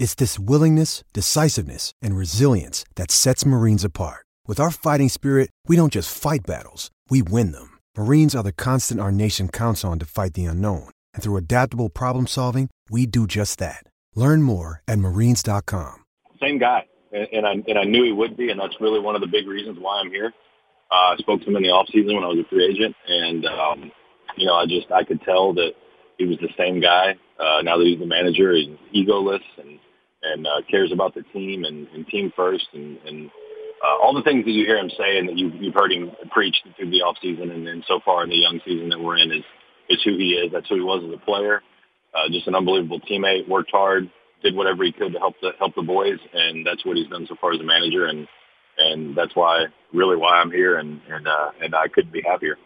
It's this willingness, decisiveness, and resilience that sets Marines apart. With our fighting spirit, we don't just fight battles, we win them. Marines are the constant our nation counts on to fight the unknown. And through adaptable problem solving, we do just that. Learn more at marines.com. Same guy. And, and, I, and I knew he would be, and that's really one of the big reasons why I'm here. Uh, I spoke to him in the off season when I was a free agent, and um, you know, I just I could tell that he was the same guy. Uh, now that he's the manager, he's egoless and and uh, cares about the team and, and team first and, and uh, all the things that you hear him say and that you've, you've heard him preach through the off season and then so far in the young season that we're in is is who he is. That's who he was as a player. Uh, just an unbelievable teammate. Worked hard, did whatever he could to help the help the boys, and that's what he's done so far as a manager. And and that's why really why I'm here, and and uh, and I couldn't be happier.